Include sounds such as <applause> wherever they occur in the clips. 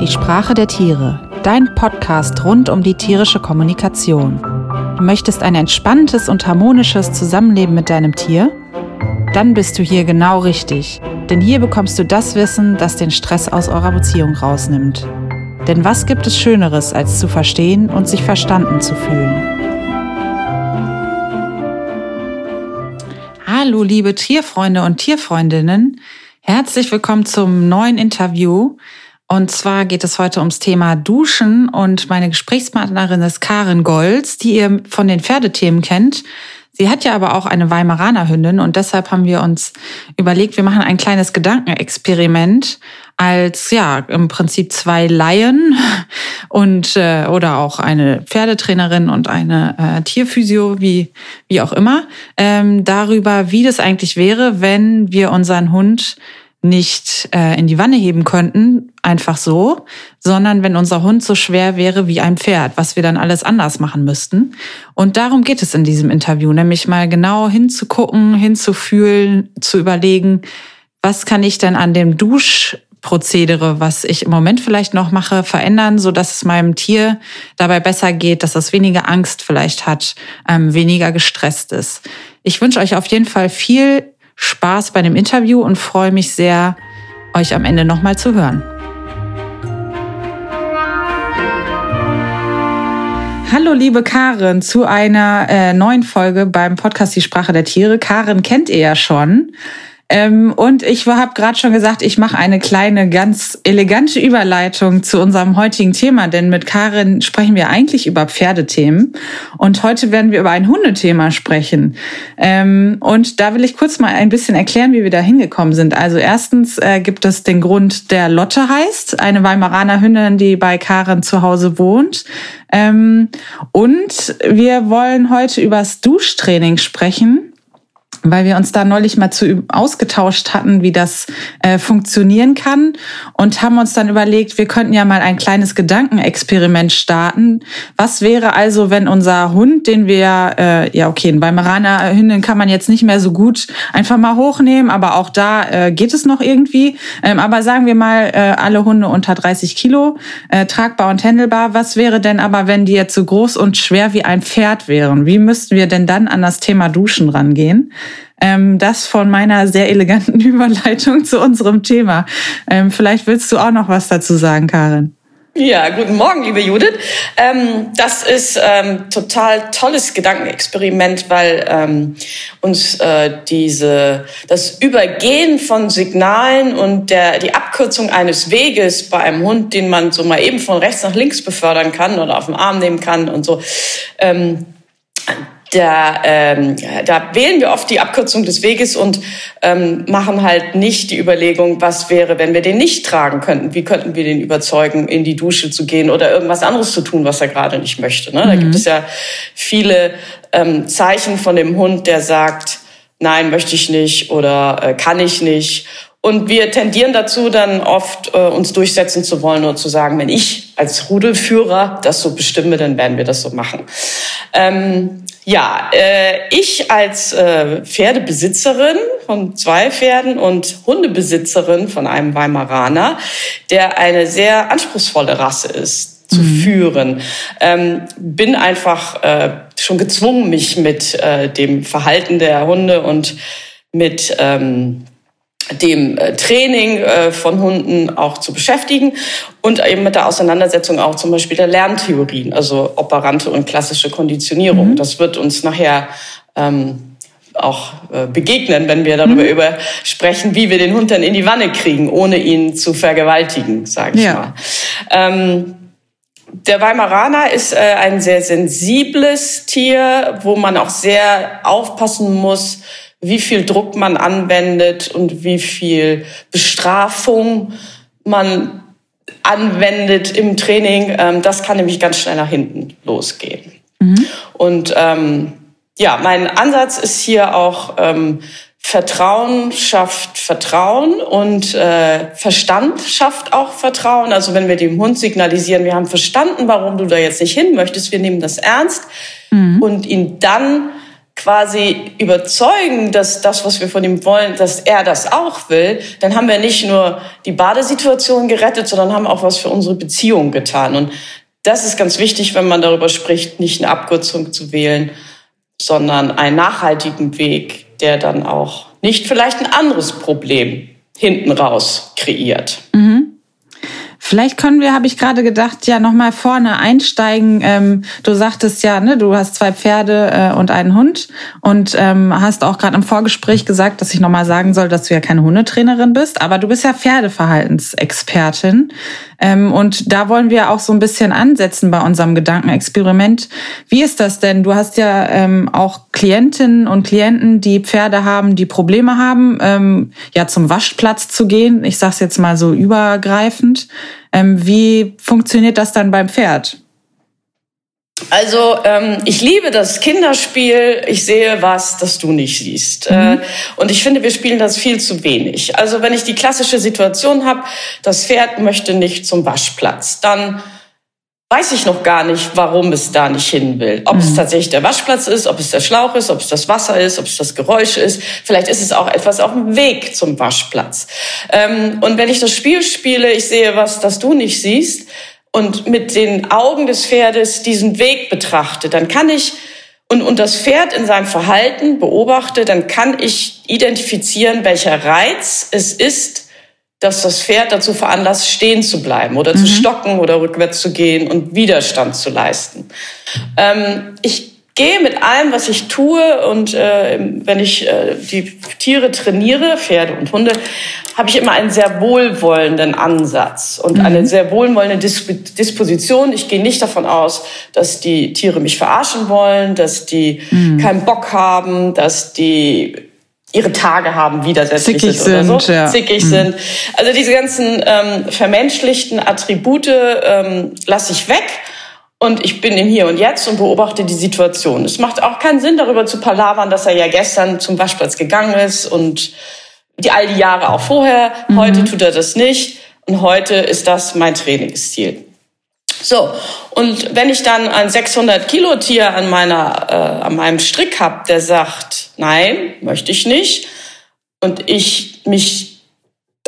Die Sprache der Tiere, dein Podcast rund um die tierische Kommunikation. Du möchtest ein entspanntes und harmonisches Zusammenleben mit deinem Tier? Dann bist du hier genau richtig, denn hier bekommst du das Wissen, das den Stress aus eurer Beziehung rausnimmt. Denn was gibt es Schöneres, als zu verstehen und sich verstanden zu fühlen? Hallo, liebe Tierfreunde und Tierfreundinnen. Herzlich willkommen zum neuen Interview. Und zwar geht es heute ums Thema Duschen und meine Gesprächspartnerin ist Karin Golz, die ihr von den Pferdethemen kennt. Sie hat ja aber auch eine Weimaraner Hündin und deshalb haben wir uns überlegt, wir machen ein kleines Gedankenexperiment als ja im Prinzip zwei Laien und äh, oder auch eine Pferdetrainerin und eine äh, Tierphysio wie wie auch immer ähm, darüber, wie das eigentlich wäre, wenn wir unseren Hund nicht äh, in die Wanne heben könnten, einfach so, sondern wenn unser Hund so schwer wäre wie ein Pferd, was wir dann alles anders machen müssten. Und darum geht es in diesem Interview, nämlich mal genau hinzugucken, hinzufühlen, zu überlegen, was kann ich denn an dem Duschprozedere, was ich im Moment vielleicht noch mache, verändern, so dass es meinem Tier dabei besser geht, dass es weniger Angst vielleicht hat, ähm, weniger gestresst ist. Ich wünsche euch auf jeden Fall viel Spaß bei dem Interview und freue mich sehr, euch am Ende nochmal zu hören. Hallo liebe Karin zu einer äh, neuen Folge beim Podcast Die Sprache der Tiere. Karin kennt ihr ja schon. Ähm, und ich habe gerade schon gesagt, ich mache eine kleine, ganz elegante Überleitung zu unserem heutigen Thema, denn mit Karin sprechen wir eigentlich über Pferdethemen und heute werden wir über ein Hundethema sprechen. Ähm, und da will ich kurz mal ein bisschen erklären, wie wir da hingekommen sind. Also erstens äh, gibt es den Grund, der Lotte heißt, eine Weimaraner Hündin, die bei Karin zu Hause wohnt. Ähm, und wir wollen heute übers Duschtraining sprechen weil wir uns da neulich mal zu ausgetauscht hatten, wie das äh, funktionieren kann und haben uns dann überlegt, wir könnten ja mal ein kleines Gedankenexperiment starten. Was wäre also, wenn unser Hund, den wir, äh, ja okay, ein Weimaraner Hündin kann man jetzt nicht mehr so gut einfach mal hochnehmen, aber auch da äh, geht es noch irgendwie. Ähm, aber sagen wir mal, äh, alle Hunde unter 30 Kilo, äh, tragbar und händelbar. Was wäre denn aber, wenn die jetzt so groß und schwer wie ein Pferd wären? Wie müssten wir denn dann an das Thema Duschen rangehen? Ähm, das von meiner sehr eleganten <laughs> Überleitung zu unserem Thema. Ähm, vielleicht willst du auch noch was dazu sagen, Karin. Ja, guten Morgen, liebe Judith. Ähm, das ist ähm, total tolles Gedankenexperiment, weil ähm, uns äh, diese das Übergehen von Signalen und der die Abkürzung eines Weges bei einem Hund, den man so mal eben von rechts nach links befördern kann oder auf den Arm nehmen kann und so. Ähm, da, ähm, da wählen wir oft die Abkürzung des Weges und ähm, machen halt nicht die Überlegung, was wäre, wenn wir den nicht tragen könnten. Wie könnten wir den überzeugen, in die Dusche zu gehen oder irgendwas anderes zu tun, was er gerade nicht möchte. Ne? Da mhm. gibt es ja viele ähm, Zeichen von dem Hund, der sagt, nein, möchte ich nicht oder äh, kann ich nicht. Und wir tendieren dazu, dann oft äh, uns durchsetzen zu wollen und zu sagen, wenn ich als Rudelführer das so bestimme, dann werden wir das so machen. Ähm, ja, äh, ich als äh, Pferdebesitzerin von zwei Pferden und Hundebesitzerin von einem Weimaraner, der eine sehr anspruchsvolle Rasse ist, zu mhm. führen, ähm, bin einfach äh, schon gezwungen, mich mit äh, dem Verhalten der Hunde und mit ähm, dem äh, Training äh, von Hunden auch zu beschäftigen und eben mit der Auseinandersetzung auch zum Beispiel der Lerntheorien, also operante und klassische Konditionierung. Mhm. Das wird uns nachher ähm, auch äh, begegnen, wenn wir darüber mhm. über sprechen, wie wir den Hund dann in die Wanne kriegen, ohne ihn zu vergewaltigen, sage ich ja. mal. Ähm, der Weimaraner ist äh, ein sehr sensibles Tier, wo man auch sehr aufpassen muss, wie viel Druck man anwendet und wie viel Bestrafung man anwendet im Training. Ähm, das kann nämlich ganz schnell nach hinten losgehen. Mhm. Und ähm, ja, mein Ansatz ist hier auch ähm, Vertrauen schafft Vertrauen und äh, Verstand schafft auch Vertrauen. Also wenn wir dem Hund signalisieren, wir haben verstanden, warum du da jetzt nicht hin möchtest, wir nehmen das ernst mhm. und ihn dann quasi überzeugen, dass das, was wir von ihm wollen, dass er das auch will, dann haben wir nicht nur die Badesituation gerettet, sondern haben auch was für unsere Beziehung getan. Und das ist ganz wichtig, wenn man darüber spricht, nicht eine Abkürzung zu wählen, sondern einen nachhaltigen Weg, der dann auch nicht vielleicht ein anderes Problem hinten raus kreiert. Mhm. Vielleicht können wir, habe ich gerade gedacht, ja nochmal vorne einsteigen. Ähm, du sagtest ja, ne, du hast zwei Pferde äh, und einen Hund und ähm, hast auch gerade im Vorgespräch gesagt, dass ich nochmal sagen soll, dass du ja keine Hundetrainerin bist, aber du bist ja Pferdeverhaltensexpertin. Ähm, und da wollen wir auch so ein bisschen ansetzen bei unserem Gedankenexperiment. Wie ist das denn? Du hast ja ähm, auch Klientinnen und Klienten, die Pferde haben, die Probleme haben, ähm, ja zum Waschplatz zu gehen. Ich sage es jetzt mal so übergreifend. Ähm, wie funktioniert das dann beim Pferd? Also ähm, ich liebe das Kinderspiel. Ich sehe was, das du nicht siehst. Mhm. Äh, und ich finde, wir spielen das viel zu wenig. Also wenn ich die klassische Situation habe, das Pferd möchte nicht zum Waschplatz, dann weiß ich noch gar nicht, warum es da nicht hin will. Ob mhm. es tatsächlich der Waschplatz ist, ob es der Schlauch ist, ob es das Wasser ist, ob es das Geräusch ist. Vielleicht ist es auch etwas auf dem Weg zum Waschplatz. Ähm, und wenn ich das Spiel spiele, ich sehe was, das du nicht siehst, und mit den Augen des Pferdes diesen Weg betrachte, dann kann ich und, und das Pferd in seinem Verhalten beobachte, dann kann ich identifizieren, welcher Reiz es ist, dass das Pferd dazu veranlasst, stehen zu bleiben oder mhm. zu stocken oder rückwärts zu gehen und Widerstand zu leisten. Ähm, ich gehe mit allem, was ich tue und äh, wenn ich äh, die Tiere trainiere, Pferde und Hunde, habe ich immer einen sehr wohlwollenden Ansatz und mhm. eine sehr wohlwollende Disp Disposition. Ich gehe nicht davon aus, dass die Tiere mich verarschen wollen, dass die mhm. keinen Bock haben, dass die ihre Tage haben, widersetzlich Zickig sind oder so, ja. zickig mhm. sind. Also diese ganzen ähm, vermenschlichten Attribute ähm, lasse ich weg und ich bin im Hier und Jetzt und beobachte die Situation. Es macht auch keinen Sinn, darüber zu palavern, dass er ja gestern zum Waschplatz gegangen ist und die all die Jahre auch vorher. Mhm. Heute tut er das nicht. Und heute ist das mein Trainingsziel. So, und wenn ich dann ein 600 Kilo Tier an meiner, äh, an meinem Strick hab, der sagt, nein, möchte ich nicht, und ich mich,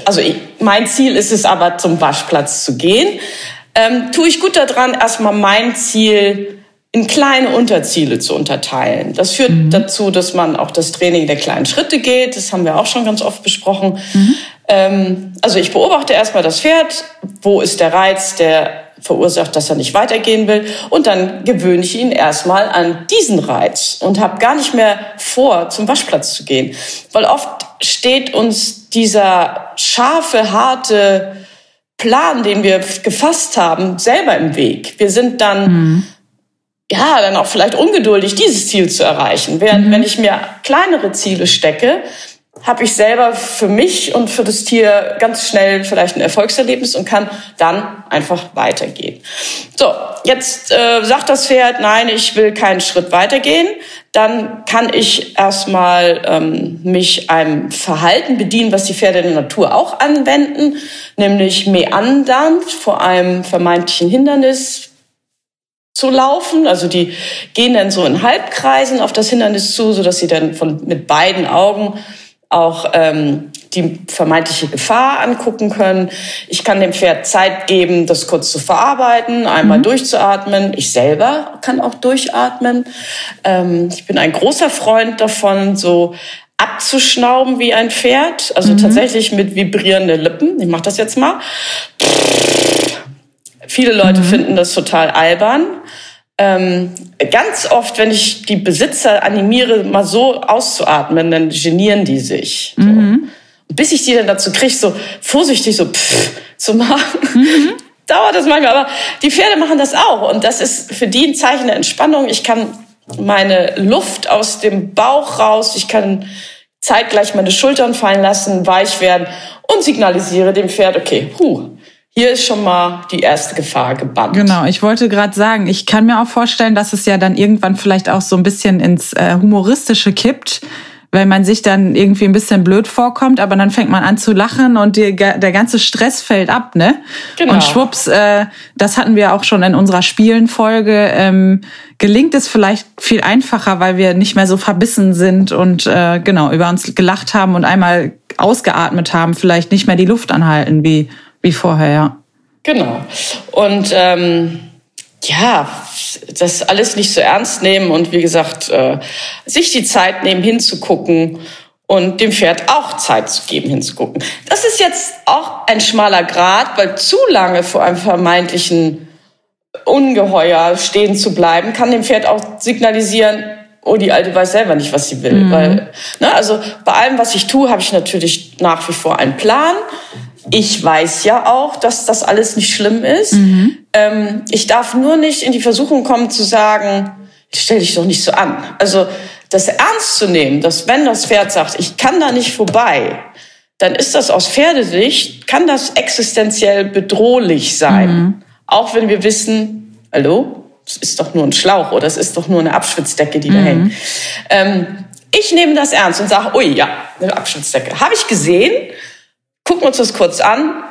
also ich, mein Ziel ist es aber zum Waschplatz zu gehen, ähm, tue ich gut daran, erstmal mein Ziel in kleine Unterziele zu unterteilen. Das führt mhm. dazu, dass man auch das Training der kleinen Schritte geht. Das haben wir auch schon ganz oft besprochen. Mhm. Ähm, also ich beobachte erstmal das Pferd. Wo ist der Reiz, der verursacht, dass er nicht weitergehen will? Und dann gewöhne ich ihn erstmal an diesen Reiz und habe gar nicht mehr vor, zum Waschplatz zu gehen. Weil oft steht uns dieser scharfe, harte Plan, den wir gefasst haben, selber im Weg. Wir sind dann, mhm. Ja, dann auch vielleicht ungeduldig, dieses Ziel zu erreichen. Während mhm. wenn ich mir kleinere Ziele stecke, habe ich selber für mich und für das Tier ganz schnell vielleicht ein Erfolgserlebnis und kann dann einfach weitergehen. So, jetzt äh, sagt das Pferd, nein, ich will keinen Schritt weitergehen. Dann kann ich erstmal ähm, mich einem Verhalten bedienen, was die Pferde in der Natur auch anwenden, nämlich meandernd vor einem vermeintlichen Hindernis zu laufen. Also die gehen dann so in Halbkreisen auf das Hindernis zu, so dass sie dann von, mit beiden Augen auch ähm, die vermeintliche Gefahr angucken können. Ich kann dem Pferd Zeit geben, das kurz zu verarbeiten, einmal mhm. durchzuatmen. Ich selber kann auch durchatmen. Ähm, ich bin ein großer Freund davon, so abzuschnauben wie ein Pferd, also mhm. tatsächlich mit vibrierenden Lippen. Ich mache das jetzt mal. Viele Leute mhm. finden das total albern. Ähm, ganz oft, wenn ich die Besitzer animiere, mal so auszuatmen, dann genieren die sich. So. Mhm. Bis ich die dann dazu kriege, so vorsichtig so pff, zu machen, mhm. <laughs> dauert das manchmal. Aber die Pferde machen das auch. Und das ist für die ein Zeichen der Entspannung. Ich kann meine Luft aus dem Bauch raus, ich kann zeitgleich meine Schultern fallen lassen, weich werden und signalisiere dem Pferd, okay, huh, hier ist schon mal die erste Gefahr gebannt. Genau, ich wollte gerade sagen, ich kann mir auch vorstellen, dass es ja dann irgendwann vielleicht auch so ein bisschen ins äh, Humoristische kippt, weil man sich dann irgendwie ein bisschen blöd vorkommt, aber dann fängt man an zu lachen und die, der ganze Stress fällt ab, ne? Genau. Und schwupps, äh, das hatten wir auch schon in unserer Spielenfolge, ähm, gelingt es vielleicht viel einfacher, weil wir nicht mehr so verbissen sind und äh, genau über uns gelacht haben und einmal ausgeatmet haben, vielleicht nicht mehr die Luft anhalten wie, wie vorher, ja. Genau. Und ähm, ja, das alles nicht so ernst nehmen und wie gesagt, äh, sich die Zeit nehmen, hinzugucken und dem Pferd auch Zeit zu geben, hinzugucken. Das ist jetzt auch ein schmaler Grad, weil zu lange vor einem vermeintlichen Ungeheuer stehen zu bleiben, kann dem Pferd auch signalisieren, oh, die Alte weiß selber nicht, was sie will. Mhm. Weil, ne, also bei allem, was ich tue, habe ich natürlich nach wie vor einen Plan. Ich weiß ja auch, dass das alles nicht schlimm ist. Mhm. Ähm, ich darf nur nicht in die Versuchung kommen zu sagen, stell dich doch nicht so an. Also das ernst zu nehmen, dass wenn das Pferd sagt, ich kann da nicht vorbei, dann ist das aus Pferdesicht, kann das existenziell bedrohlich sein. Mhm. Auch wenn wir wissen, hallo, es ist doch nur ein Schlauch oder es ist doch nur eine Abschwitzdecke, die mhm. da hängt. Ähm, ich nehme das ernst und sage, ui, ja, eine Abschwitzdecke. Habe ich gesehen, gucken uns das kurz an,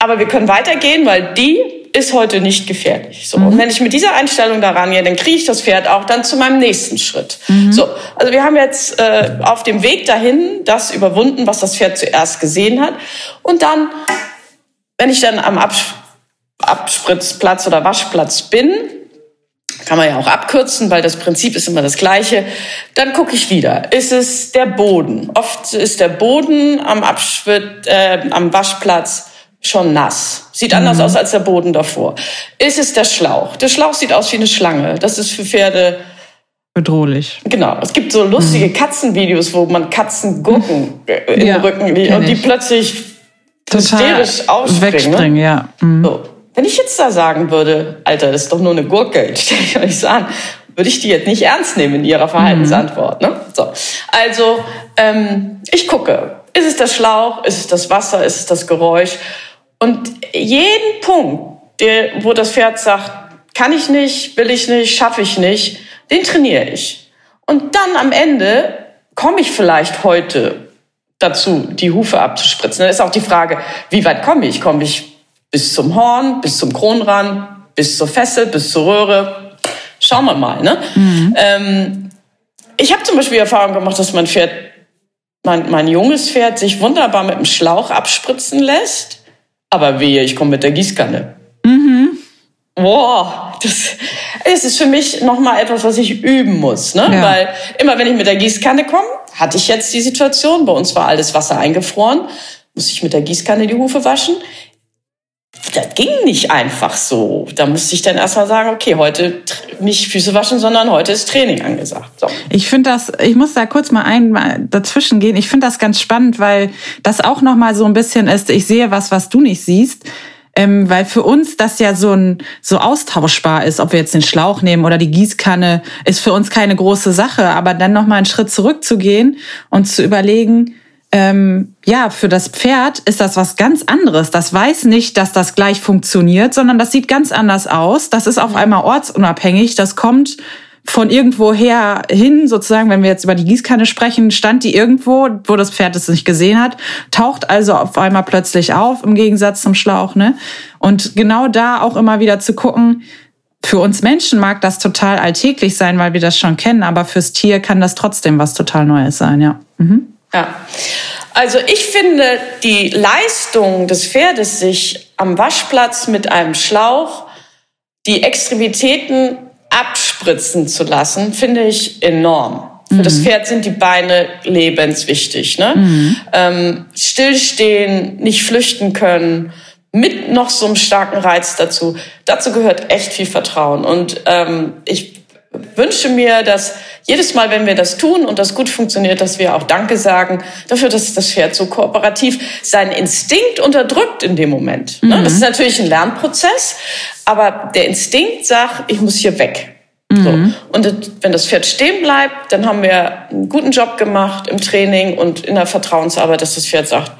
aber wir können weitergehen, weil die ist heute nicht gefährlich. So. Mhm. Und wenn ich mit dieser Einstellung daran gehe, dann kriege ich das Pferd auch dann zu meinem nächsten Schritt. Mhm. So, also wir haben jetzt äh, auf dem Weg dahin das überwunden, was das Pferd zuerst gesehen hat. Und dann, wenn ich dann am Abs Abspritzplatz oder Waschplatz bin, kann man ja auch abkürzen, weil das Prinzip ist immer das gleiche. Dann gucke ich wieder. Ist es der Boden? Oft ist der Boden am, Abschwitt, äh, am Waschplatz schon nass. Sieht anders mhm. aus als der Boden davor. Ist es der Schlauch? Der Schlauch sieht aus wie eine Schlange. Das ist für Pferde bedrohlich. Genau. Es gibt so lustige mhm. Katzenvideos, wo man Katzen gucken äh, im ja, Rücken liegen und die plötzlich hysterisch ausspringen. Wegspringen, ne? ja. Mhm. So. Wenn ich jetzt da sagen würde, Alter, das ist doch nur eine Gurke, <laughs> stell ich euch so an, würde ich die jetzt nicht ernst nehmen in ihrer Verhaltensantwort. Ne? So. Also, ähm, ich gucke, ist es der Schlauch, ist es das Wasser, ist es das Geräusch? Und jeden Punkt, der, wo das Pferd sagt, kann ich nicht, will ich nicht, schaffe ich nicht, den trainiere ich. Und dann am Ende komme ich vielleicht heute dazu, die Hufe abzuspritzen. Dann ist auch die Frage, wie weit komme ich? Komme ich bis zum Horn, bis zum Kronrand, bis zur Fessel, bis zur Röhre. Schauen wir mal. Ne? Mhm. Ähm, ich habe zum Beispiel Erfahrung gemacht, dass mein Pferd, mein, mein junges Pferd, sich wunderbar mit dem Schlauch abspritzen lässt. Aber wehe, ich komme mit der Gießkanne. Mhm. Boah, das, das ist für mich nochmal etwas, was ich üben muss. Ne? Ja. Weil immer, wenn ich mit der Gießkanne komme, hatte ich jetzt die Situation, bei uns war alles Wasser eingefroren, muss ich mit der Gießkanne die Hufe waschen das ging nicht einfach so. Da musste ich dann erstmal sagen, okay, heute nicht Füße waschen, sondern heute ist Training angesagt. So. Ich finde das, ich muss da kurz mal ein dazwischen gehen. Ich finde das ganz spannend, weil das auch noch mal so ein bisschen ist. Ich sehe was, was du nicht siehst. Ähm, weil für uns das ja so ein so austauschbar ist, ob wir jetzt den Schlauch nehmen oder die Gießkanne, ist für uns keine große Sache. Aber dann noch mal einen Schritt zurückzugehen und zu überlegen, ähm, ja, für das Pferd ist das was ganz anderes. Das weiß nicht, dass das gleich funktioniert, sondern das sieht ganz anders aus. Das ist auf einmal ortsunabhängig. Das kommt von irgendwoher hin, sozusagen, wenn wir jetzt über die Gießkanne sprechen, stand die irgendwo, wo das Pferd es nicht gesehen hat, taucht also auf einmal plötzlich auf, im Gegensatz zum Schlauch, ne? Und genau da auch immer wieder zu gucken, für uns Menschen mag das total alltäglich sein, weil wir das schon kennen, aber fürs Tier kann das trotzdem was total Neues sein, ja. Mhm. Ja. Also ich finde die Leistung des Pferdes, sich am Waschplatz mit einem Schlauch die Extremitäten abspritzen zu lassen, finde ich enorm. Mhm. Für das mhm. Pferd sind die Beine lebenswichtig. Ne? Mhm. Ähm, stillstehen, nicht flüchten können, mit noch so einem starken Reiz dazu. Dazu gehört echt viel Vertrauen. Und ähm, ich wünsche mir, dass jedes Mal, wenn wir das tun und das gut funktioniert, dass wir auch Danke sagen dafür, dass das Pferd so kooperativ seinen Instinkt unterdrückt in dem Moment. Ne? Mhm. Das ist natürlich ein Lernprozess, aber der Instinkt sagt, ich muss hier weg. Mhm. So. Und wenn das Pferd stehen bleibt, dann haben wir einen guten Job gemacht im Training und in der Vertrauensarbeit, dass das Pferd sagt,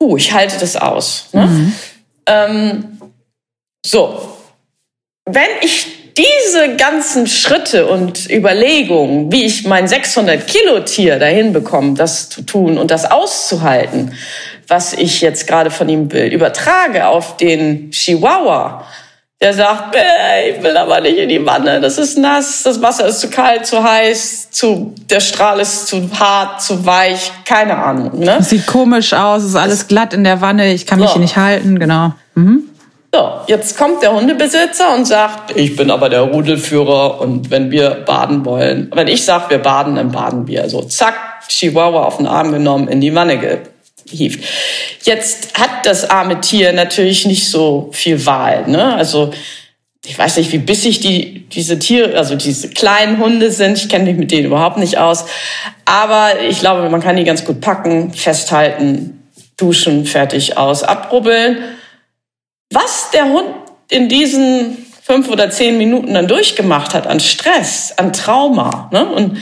huh, ich halte das aus. Ne? Mhm. Ähm, so, wenn ich diese ganzen Schritte und Überlegungen, wie ich mein 600 Kilo Tier dahin bekomme, das zu tun und das auszuhalten, was ich jetzt gerade von ihm will, übertrage auf den Chihuahua, der sagt, äh, ich will aber nicht in die Wanne, das ist nass, das Wasser ist zu kalt, zu heiß, zu, der Strahl ist zu hart, zu weich, keine Ahnung. Ne? Sieht komisch aus, ist alles glatt in der Wanne, ich kann mich so. hier nicht halten, genau. Mhm. So, jetzt kommt der Hundebesitzer und sagt, ich bin aber der Rudelführer und wenn wir baden wollen, wenn ich sage, wir baden, dann baden wir. So, zack, Chihuahua auf den Arm genommen, in die Wanne gehievt. Jetzt hat das arme Tier natürlich nicht so viel Wahl. Ne? Also ich weiß nicht, wie bissig die, diese Tiere, also diese kleinen Hunde sind. Ich kenne mich mit denen überhaupt nicht aus. Aber ich glaube, man kann die ganz gut packen, festhalten, duschen, fertig aus, abrubbeln was der Hund in diesen fünf oder zehn Minuten dann durchgemacht hat an Stress, an Trauma. Ne? Und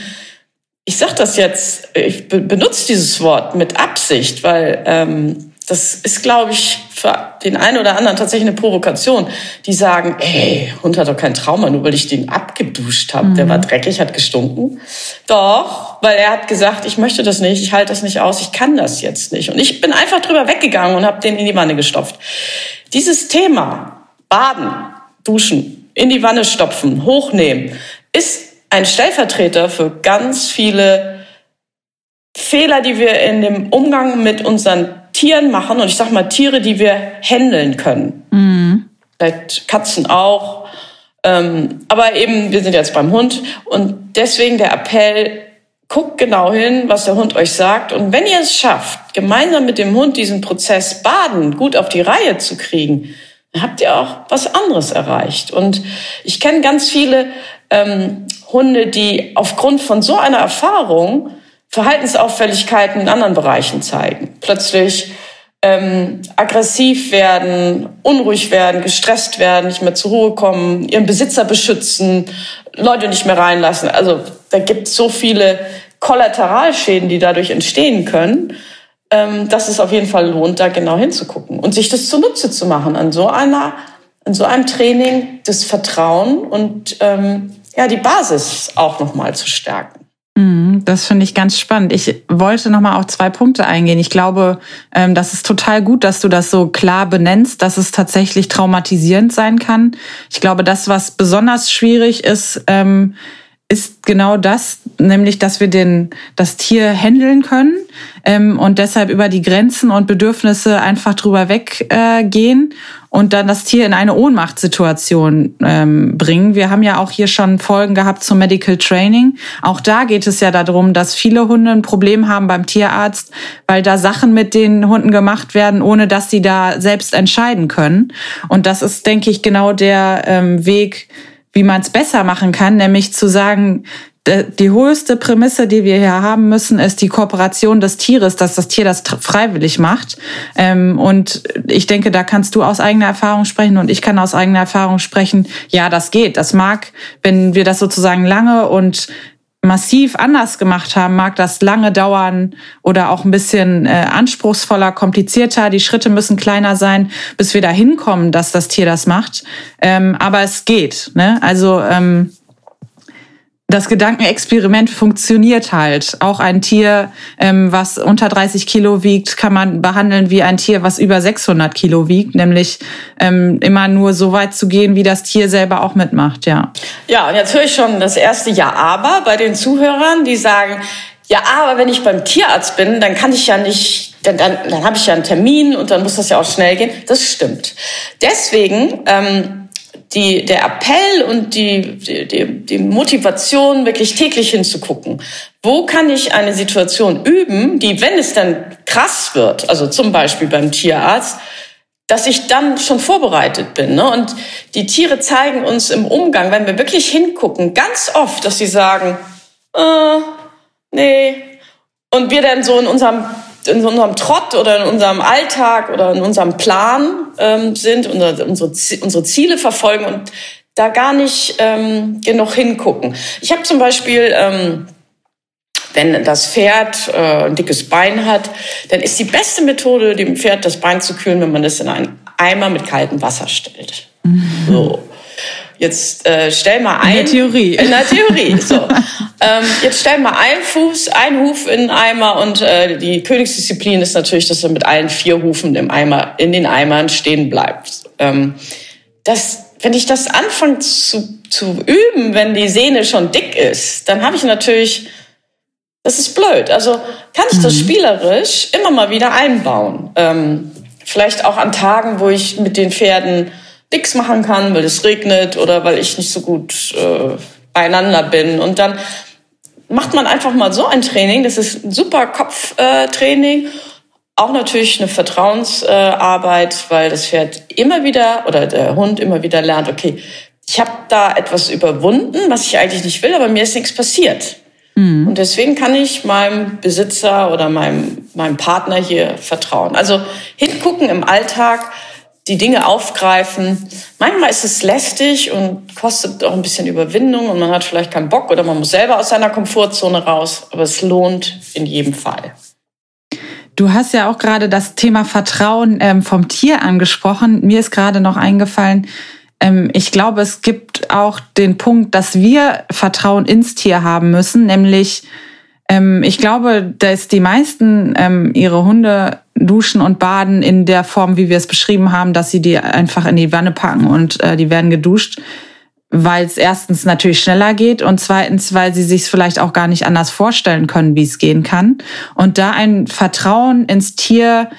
ich sage das jetzt, ich benutze dieses Wort mit Absicht, weil ähm, das ist, glaube ich, für den einen oder anderen tatsächlich eine Provokation. Die sagen, ey, Hund hat doch kein Trauma, nur weil ich den abgeduscht habe. Mhm. Der war dreckig, hat gestunken. Doch, weil er hat gesagt, ich möchte das nicht, ich halte das nicht aus, ich kann das jetzt nicht. Und ich bin einfach drüber weggegangen und habe den in die Wanne gestopft. Dieses Thema Baden, Duschen, in die Wanne stopfen, hochnehmen, ist ein Stellvertreter für ganz viele Fehler, die wir in dem Umgang mit unseren Tieren machen. Und ich sage mal Tiere, die wir handeln können. Mhm. Vielleicht Katzen auch. Ähm, aber eben, wir sind jetzt beim Hund. Und deswegen der Appell, guckt genau hin, was der Hund euch sagt. Und wenn ihr es schafft, gemeinsam mit dem Hund diesen Prozess Baden gut auf die Reihe zu kriegen, dann habt ihr auch was anderes erreicht. Und ich kenne ganz viele ähm, Hunde, die aufgrund von so einer Erfahrung Verhaltensauffälligkeiten in anderen Bereichen zeigen. Plötzlich ähm, aggressiv werden, unruhig werden, gestresst werden, nicht mehr zur Ruhe kommen, ihren Besitzer beschützen, Leute nicht mehr reinlassen. Also da gibt es so viele Kollateralschäden, die dadurch entstehen können, ähm, dass es auf jeden Fall lohnt, da genau hinzugucken und sich das zunutze zu machen an so einer, an so einem Training das Vertrauen und ähm, ja die Basis auch noch mal zu stärken. Das finde ich ganz spannend. Ich wollte noch mal auf zwei Punkte eingehen. Ich glaube, ähm, das ist total gut, dass du das so klar benennst, dass es tatsächlich traumatisierend sein kann. Ich glaube, das, was besonders schwierig ist, ähm, ist genau das, nämlich, dass wir den, das Tier handeln können ähm, und deshalb über die Grenzen und Bedürfnisse einfach drüber weggehen äh, und dann das Tier in eine Ohnmachtssituation ähm, bringen. Wir haben ja auch hier schon Folgen gehabt zum Medical Training. Auch da geht es ja darum, dass viele Hunde ein Problem haben beim Tierarzt, weil da Sachen mit den Hunden gemacht werden, ohne dass sie da selbst entscheiden können. Und das ist, denke ich, genau der ähm, Weg, wie man es besser machen kann, nämlich zu sagen, die höchste Prämisse, die wir hier haben müssen, ist die Kooperation des Tieres, dass das Tier das freiwillig macht. Ähm, und ich denke, da kannst du aus eigener Erfahrung sprechen und ich kann aus eigener Erfahrung sprechen. Ja, das geht. Das mag, wenn wir das sozusagen lange und massiv anders gemacht haben, mag das lange dauern oder auch ein bisschen äh, anspruchsvoller, komplizierter. Die Schritte müssen kleiner sein, bis wir da hinkommen, dass das Tier das macht. Ähm, aber es geht. Ne? Also ähm, das Gedankenexperiment funktioniert halt. Auch ein Tier, ähm, was unter 30 Kilo wiegt, kann man behandeln wie ein Tier, was über 600 Kilo wiegt, nämlich ähm, immer nur so weit zu gehen, wie das Tier selber auch mitmacht, ja. Ja, und jetzt höre ich schon das erste Ja, aber bei den Zuhörern, die sagen, ja, aber wenn ich beim Tierarzt bin, dann kann ich ja nicht, dann, dann, dann habe ich ja einen Termin und dann muss das ja auch schnell gehen. Das stimmt. Deswegen ähm, die, der Appell und die, die, die Motivation, wirklich täglich hinzugucken. Wo kann ich eine Situation üben, die, wenn es dann krass wird, also zum Beispiel beim Tierarzt, dass ich dann schon vorbereitet bin. Ne? Und die Tiere zeigen uns im Umgang, wenn wir wirklich hingucken, ganz oft, dass sie sagen, äh, nee. Und wir dann so in unserem in unserem Trott oder in unserem Alltag oder in unserem Plan ähm, sind, unsere, unsere Ziele verfolgen und da gar nicht ähm, genug hingucken. Ich habe zum Beispiel, ähm, wenn das Pferd äh, ein dickes Bein hat, dann ist die beste Methode, dem Pferd das Bein zu kühlen, wenn man das in einen Eimer mit kaltem Wasser stellt. Mhm. So. Jetzt äh, stell mal ein. In der Theorie. In der Theorie, so. <laughs> ähm, jetzt stell mal einen Fuß, einen Huf in den Eimer und äh, die Königsdisziplin ist natürlich, dass du mit allen vier Hufen im Eimer, in den Eimern stehen bleibst. Ähm, das, wenn ich das anfange zu, zu üben, wenn die Sehne schon dick ist, dann habe ich natürlich, das ist blöd. Also kann ich das mhm. spielerisch immer mal wieder einbauen. Ähm, vielleicht auch an Tagen, wo ich mit den Pferden nichts machen kann, weil es regnet oder weil ich nicht so gut äh, beieinander bin. Und dann macht man einfach mal so ein Training. Das ist ein super Kopftraining. Äh, auch natürlich eine Vertrauensarbeit, weil das Pferd immer wieder oder der Hund immer wieder lernt, okay, ich habe da etwas überwunden, was ich eigentlich nicht will, aber mir ist nichts passiert. Mhm. Und deswegen kann ich meinem Besitzer oder meinem, meinem Partner hier vertrauen. Also hingucken im Alltag, die Dinge aufgreifen. Manchmal ist es lästig und kostet auch ein bisschen Überwindung und man hat vielleicht keinen Bock oder man muss selber aus seiner Komfortzone raus, aber es lohnt in jedem Fall. Du hast ja auch gerade das Thema Vertrauen ähm, vom Tier angesprochen. Mir ist gerade noch eingefallen, ähm, ich glaube, es gibt auch den Punkt, dass wir Vertrauen ins Tier haben müssen, nämlich ähm, ich glaube, dass die meisten ähm, ihre Hunde duschen und baden in der Form, wie wir es beschrieben haben, dass sie die einfach in die Wanne packen und äh, die werden geduscht, weil es erstens natürlich schneller geht und zweitens, weil sie sich vielleicht auch gar nicht anders vorstellen können, wie es gehen kann. Und da ein Vertrauen ins Tier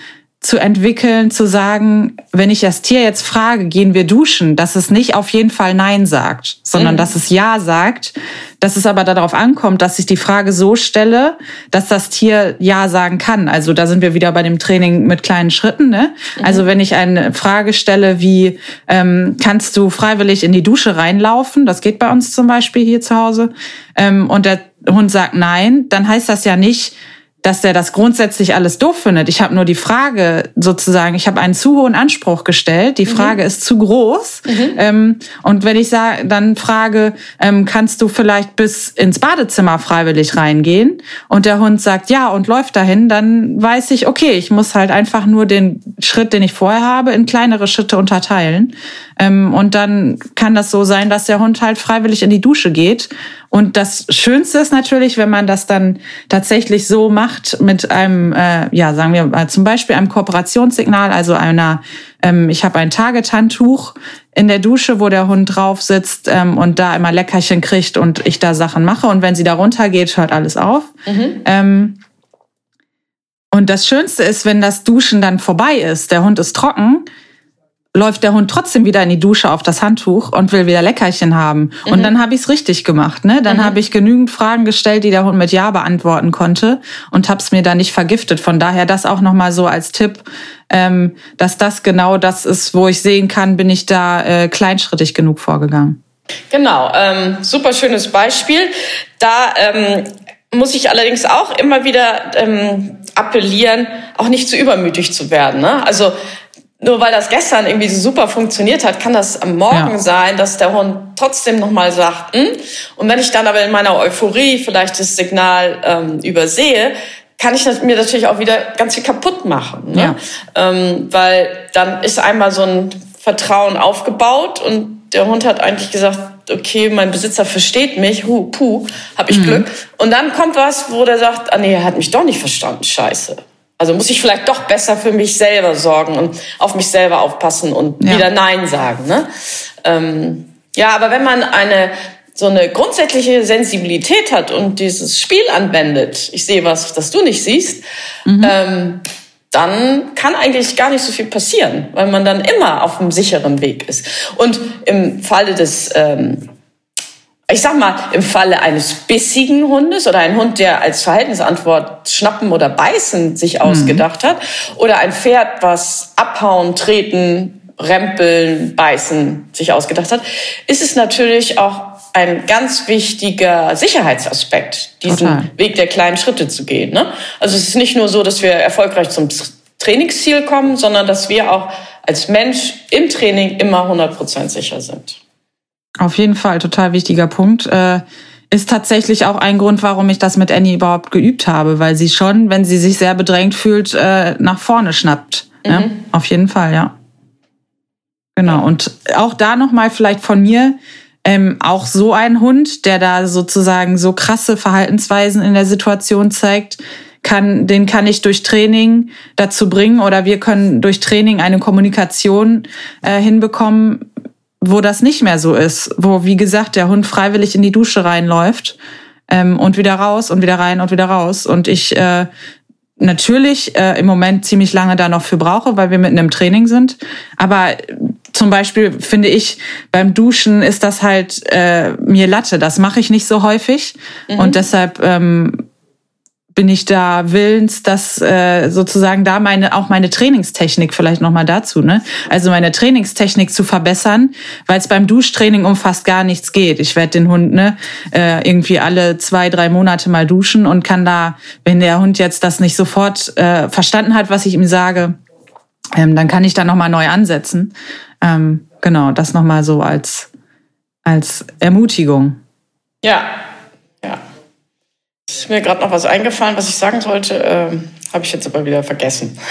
zu entwickeln, zu sagen, wenn ich das Tier jetzt frage, gehen wir duschen, dass es nicht auf jeden Fall Nein sagt, sondern mhm. dass es Ja sagt, dass es aber darauf ankommt, dass ich die Frage so stelle, dass das Tier Ja sagen kann. Also da sind wir wieder bei dem Training mit kleinen Schritten. Ne? Mhm. Also wenn ich eine Frage stelle wie, ähm, kannst du freiwillig in die Dusche reinlaufen? Das geht bei uns zum Beispiel hier zu Hause. Ähm, und der Hund sagt Nein, dann heißt das ja nicht, dass der das grundsätzlich alles doof findet. Ich habe nur die Frage sozusagen, ich habe einen zu hohen Anspruch gestellt. Die mhm. Frage mhm. ist zu groß. Mhm. Ähm, und wenn ich sage, dann frage, ähm, kannst du vielleicht bis ins Badezimmer freiwillig reingehen? Und der Hund sagt ja und läuft dahin, dann weiß ich, okay, ich muss halt einfach nur den Schritt, den ich vorher habe, in kleinere Schritte unterteilen. Ähm, und dann kann das so sein, dass der Hund halt freiwillig in die Dusche geht und das Schönste ist natürlich, wenn man das dann tatsächlich so macht mit einem, äh, ja, sagen wir mal zum Beispiel einem Kooperationssignal, also einer, ähm, ich habe ein Target-Handtuch in der Dusche, wo der Hund drauf sitzt ähm, und da immer Leckerchen kriegt und ich da Sachen mache. Und wenn sie da runtergeht, hört alles auf. Mhm. Ähm, und das Schönste ist, wenn das Duschen dann vorbei ist, der Hund ist trocken, läuft der Hund trotzdem wieder in die Dusche auf das Handtuch und will wieder Leckerchen haben. Mhm. Und dann habe ich es richtig gemacht. Ne? Dann mhm. habe ich genügend Fragen gestellt, die der Hund mit Ja beantworten konnte und habe es mir dann nicht vergiftet. Von daher das auch nochmal so als Tipp, ähm, dass das genau das ist, wo ich sehen kann, bin ich da äh, kleinschrittig genug vorgegangen. Genau, ähm, super schönes Beispiel. Da ähm, muss ich allerdings auch immer wieder ähm, appellieren, auch nicht zu übermütig zu werden. Ne? Also nur weil das gestern irgendwie so super funktioniert hat, kann das am Morgen ja. sein, dass der Hund trotzdem nochmal sagt, hm? und wenn ich dann aber in meiner Euphorie vielleicht das Signal ähm, übersehe, kann ich mir natürlich auch wieder ganz viel kaputt machen. Ne? Ja. Ähm, weil dann ist einmal so ein Vertrauen aufgebaut und der Hund hat eigentlich gesagt, okay, mein Besitzer versteht mich, hu, puh, hab ich mhm. Glück. Und dann kommt was, wo der sagt, ah nee, er hat mich doch nicht verstanden, scheiße. Also muss ich vielleicht doch besser für mich selber sorgen und auf mich selber aufpassen und ja. wieder Nein sagen. Ne? Ähm, ja, aber wenn man eine so eine grundsätzliche Sensibilität hat und dieses Spiel anwendet, ich sehe was, das du nicht siehst, mhm. ähm, dann kann eigentlich gar nicht so viel passieren, weil man dann immer auf einem sicheren Weg ist. Und im Falle des ähm, ich sag mal, im Falle eines bissigen Hundes oder ein Hund, der als Verhaltensantwort schnappen oder beißen sich mhm. ausgedacht hat, oder ein Pferd, was abhauen, treten, rempeln, beißen sich ausgedacht hat, ist es natürlich auch ein ganz wichtiger Sicherheitsaspekt, diesen Total. Weg der kleinen Schritte zu gehen. Ne? Also es ist nicht nur so, dass wir erfolgreich zum Trainingsziel kommen, sondern dass wir auch als Mensch im Training immer 100% sicher sind. Auf jeden Fall, total wichtiger Punkt. Äh, ist tatsächlich auch ein Grund, warum ich das mit Annie überhaupt geübt habe, weil sie schon, wenn sie sich sehr bedrängt fühlt, äh, nach vorne schnappt. Mhm. Ja, auf jeden Fall, ja. Genau. Und auch da nochmal vielleicht von mir, ähm, auch so ein Hund, der da sozusagen so krasse Verhaltensweisen in der Situation zeigt, kann, den kann ich durch Training dazu bringen oder wir können durch Training eine Kommunikation äh, hinbekommen, wo das nicht mehr so ist, wo, wie gesagt, der Hund freiwillig in die Dusche reinläuft ähm, und wieder raus und wieder rein und wieder raus. Und ich äh, natürlich äh, im Moment ziemlich lange da noch für brauche, weil wir mitten im Training sind. Aber zum Beispiel finde ich, beim Duschen ist das halt äh, mir Latte. Das mache ich nicht so häufig. Mhm. Und deshalb ähm, bin ich da willens, dass äh, sozusagen da meine auch meine Trainingstechnik vielleicht noch mal dazu, ne? Also meine Trainingstechnik zu verbessern, weil es beim Duschtraining um fast gar nichts geht. Ich werde den Hund ne äh, irgendwie alle zwei drei Monate mal duschen und kann da, wenn der Hund jetzt das nicht sofort äh, verstanden hat, was ich ihm sage, ähm, dann kann ich da noch mal neu ansetzen. Ähm, genau, das noch mal so als als Ermutigung. Ja, ist mir gerade noch was eingefallen, was ich sagen sollte, äh, habe ich jetzt aber wieder vergessen. <laughs>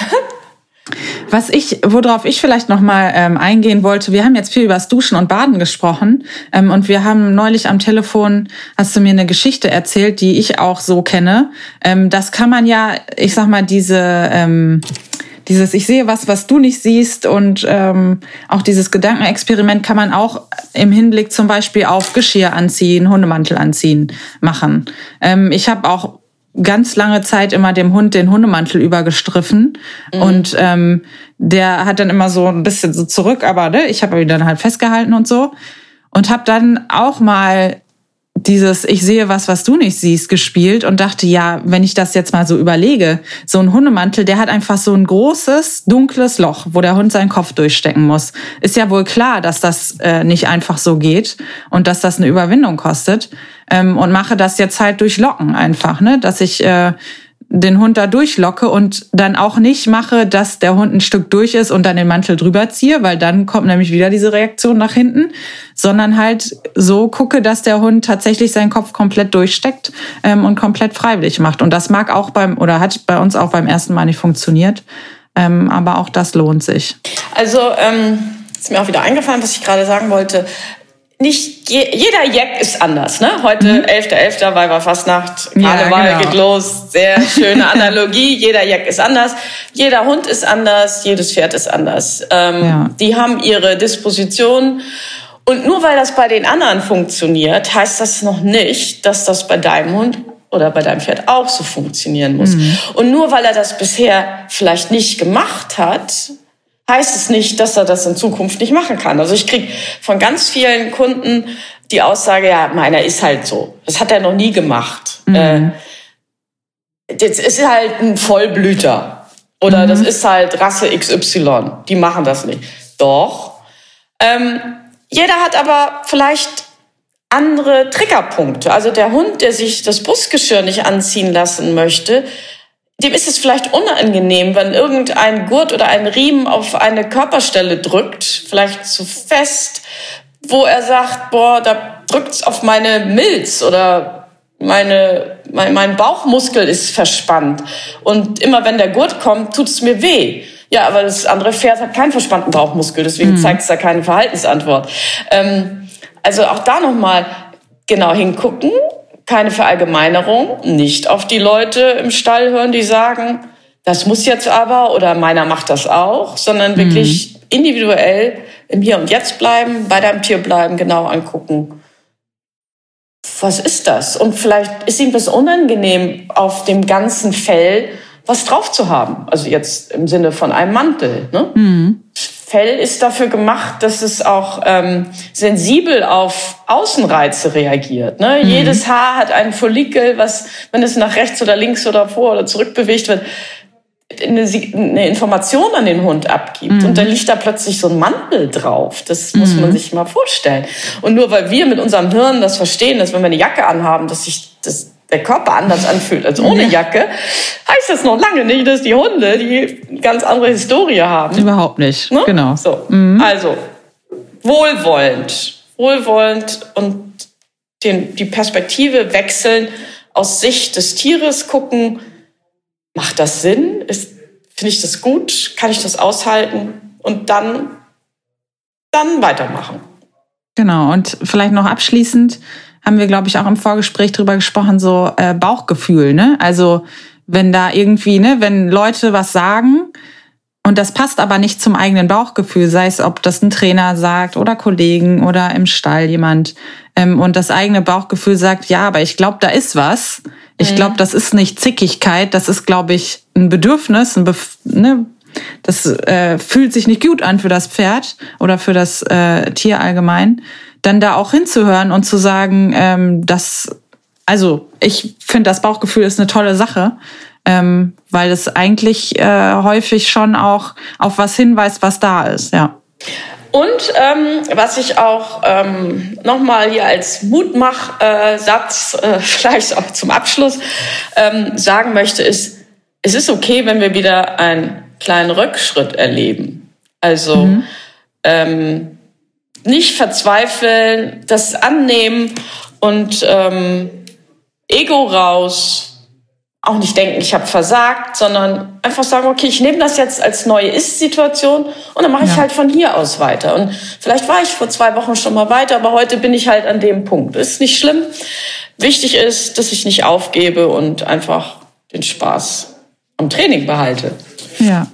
Was ich, worauf ich vielleicht noch mal ähm, eingehen wollte, wir haben jetzt viel über das Duschen und Baden gesprochen ähm, und wir haben neulich am Telefon, hast du mir eine Geschichte erzählt, die ich auch so kenne. Ähm, das kann man ja, ich sag mal, diese ähm, dieses Ich sehe was, was du nicht siehst und ähm, auch dieses Gedankenexperiment kann man auch im Hinblick zum Beispiel auf Geschirr anziehen, Hundemantel anziehen machen. Ähm, ich habe auch ganz lange Zeit immer dem Hund den Hundemantel übergestriffen mhm. und ähm, der hat dann immer so ein bisschen so zurück, aber ne, ich habe ihn dann halt festgehalten und so und habe dann auch mal dieses Ich sehe was, was du nicht siehst gespielt und dachte, ja, wenn ich das jetzt mal so überlege, so ein Hundemantel, der hat einfach so ein großes, dunkles Loch, wo der Hund seinen Kopf durchstecken muss. Ist ja wohl klar, dass das äh, nicht einfach so geht und dass das eine Überwindung kostet. Ähm, und mache das jetzt halt durch Locken einfach, ne? Dass ich äh, den Hund da durchlocke und dann auch nicht mache, dass der Hund ein Stück durch ist und dann den Mantel drüber ziehe, weil dann kommt nämlich wieder diese Reaktion nach hinten, sondern halt so gucke, dass der Hund tatsächlich seinen Kopf komplett durchsteckt ähm, und komplett freiwillig macht. Und das mag auch beim oder hat bei uns auch beim ersten Mal nicht funktioniert, ähm, aber auch das lohnt sich. Also ähm, ist mir auch wieder eingefallen, was ich gerade sagen wollte nicht je, jeder Jack ist anders. Ne? Heute mhm. 11.11. .11. Weiberfastnacht, Karneval ja, genau. geht los. Sehr schöne <laughs> Analogie. jeder Jack ist anders. Jeder Hund ist anders. Jedes Pferd ist anders. Ähm, ja. Die haben ihre Disposition. Und nur weil das bei den anderen funktioniert, heißt das noch nicht, dass das bei deinem Hund oder bei deinem Pferd auch so funktionieren muss. Mhm. Und nur weil er das bisher vielleicht nicht gemacht hat, heißt es nicht, dass er das in Zukunft nicht machen kann. Also ich kriege von ganz vielen Kunden die Aussage, ja, meiner ist halt so. Das hat er noch nie gemacht. Mhm. Äh, jetzt ist halt ein Vollblüter. Oder mhm. das ist halt Rasse XY. Die machen das nicht. Doch. Ähm, jeder hat aber vielleicht andere Triggerpunkte. Also der Hund, der sich das Brustgeschirr nicht anziehen lassen möchte, dem ist es vielleicht unangenehm, wenn irgendein Gurt oder ein Riemen auf eine Körperstelle drückt, vielleicht zu fest, wo er sagt, boah, da drückt's auf meine Milz oder meine, mein, mein Bauchmuskel ist verspannt. Und immer wenn der Gurt kommt, tut es mir weh. Ja, aber das andere Pferd hat keinen verspannten Bauchmuskel, deswegen mhm. zeigt es da keine Verhaltensantwort. Ähm, also auch da nochmal genau hingucken keine Verallgemeinerung, nicht auf die Leute im Stall hören, die sagen, das muss jetzt aber oder meiner macht das auch, sondern wirklich mhm. individuell im Hier und Jetzt bleiben, bei deinem Tier bleiben, genau angucken. Was ist das? Und vielleicht ist ihm das unangenehm, auf dem ganzen Fell was drauf zu haben. Also jetzt im Sinne von einem Mantel. Ne? Mhm. Fell ist dafür gemacht, dass es auch ähm, sensibel auf Außenreize reagiert. Ne? Mhm. Jedes Haar hat einen Follikel, was, wenn es nach rechts oder links oder vor oder zurück bewegt wird, eine, eine Information an den Hund abgibt. Mhm. Und dann liegt da plötzlich so ein Mantel drauf. Das muss man mhm. sich mal vorstellen. Und nur weil wir mit unserem Hirn das verstehen, dass wenn wir eine Jacke anhaben, dass sich das der Körper anders anfühlt als ohne Jacke, heißt das noch lange nicht, dass die Hunde die ganz andere Historie haben. Überhaupt nicht. Ne? Genau. So. Mhm. Also wohlwollend, wohlwollend und den, die Perspektive wechseln, aus Sicht des Tieres gucken, macht das Sinn? Finde ich das gut? Kann ich das aushalten? Und dann dann weitermachen. Genau, und vielleicht noch abschließend haben wir, glaube ich, auch im Vorgespräch drüber gesprochen, so äh, Bauchgefühl, ne? Also wenn da irgendwie, ne, wenn Leute was sagen und das passt aber nicht zum eigenen Bauchgefühl, sei es, ob das ein Trainer sagt oder Kollegen oder im Stall jemand ähm, und das eigene Bauchgefühl sagt, ja, aber ich glaube, da ist was. Ich mhm. glaube, das ist nicht Zickigkeit, das ist, glaube ich, ein Bedürfnis, ein Bef ne, das äh, fühlt sich nicht gut an für das Pferd oder für das äh, Tier allgemein, dann da auch hinzuhören und zu sagen, ähm, dass, also ich finde, das Bauchgefühl ist eine tolle Sache, ähm, weil es eigentlich äh, häufig schon auch auf was hinweist, was da ist, ja. Und ähm, was ich auch ähm, nochmal hier als Mutmachsatz, äh, <laughs> vielleicht auch zum Abschluss, ähm, sagen möchte, ist, es ist okay, wenn wir wieder einen kleinen Rückschritt erleben. Also mhm. ähm, nicht verzweifeln, das annehmen und ähm, Ego raus, auch nicht denken, ich habe versagt, sondern einfach sagen, okay, ich nehme das jetzt als neue Ist-Situation und dann mache ich ja. halt von hier aus weiter. Und vielleicht war ich vor zwei Wochen schon mal weiter, aber heute bin ich halt an dem Punkt. Ist nicht schlimm. Wichtig ist, dass ich nicht aufgebe und einfach den Spaß am Training behalte. Ja,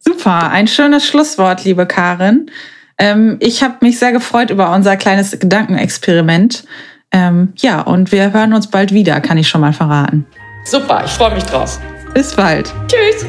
super. Ein schönes Schlusswort, liebe Karin. Ähm, ich habe mich sehr gefreut über unser kleines Gedankenexperiment. Ähm, ja, und wir hören uns bald wieder, kann ich schon mal verraten. Super, ich freue mich drauf. Bis bald. Tschüss.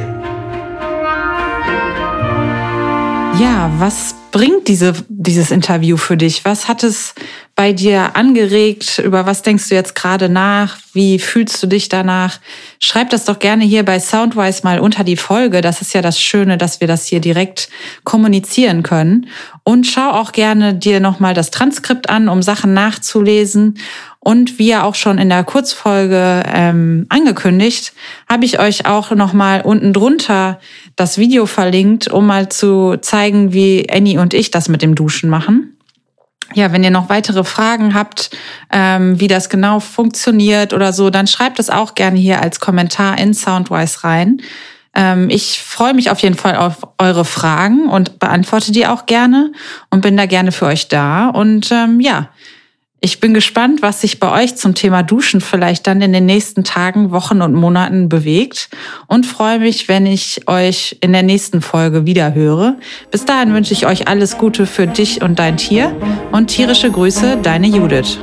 Ja, was bringt diese, dieses Interview für dich? Was hat es bei dir angeregt? Über was denkst du jetzt gerade nach? Wie fühlst du dich danach? Schreib das doch gerne hier bei Soundwise mal unter die Folge. Das ist ja das Schöne, dass wir das hier direkt kommunizieren können. Und schau auch gerne dir nochmal das Transkript an, um Sachen nachzulesen. Und wie ja auch schon in der Kurzfolge ähm, angekündigt, habe ich euch auch nochmal unten drunter das Video verlinkt, um mal zu zeigen, wie Annie und ich das mit dem Duschen machen. Ja, wenn ihr noch weitere Fragen habt, ähm, wie das genau funktioniert oder so, dann schreibt es auch gerne hier als Kommentar in Soundwise rein. Ähm, ich freue mich auf jeden Fall auf eure Fragen und beantworte die auch gerne und bin da gerne für euch da. Und ähm, ja, ich bin gespannt, was sich bei euch zum Thema Duschen vielleicht dann in den nächsten Tagen, Wochen und Monaten bewegt und freue mich, wenn ich euch in der nächsten Folge wieder höre. Bis dahin wünsche ich euch alles Gute für dich und dein Tier und tierische Grüße, deine Judith.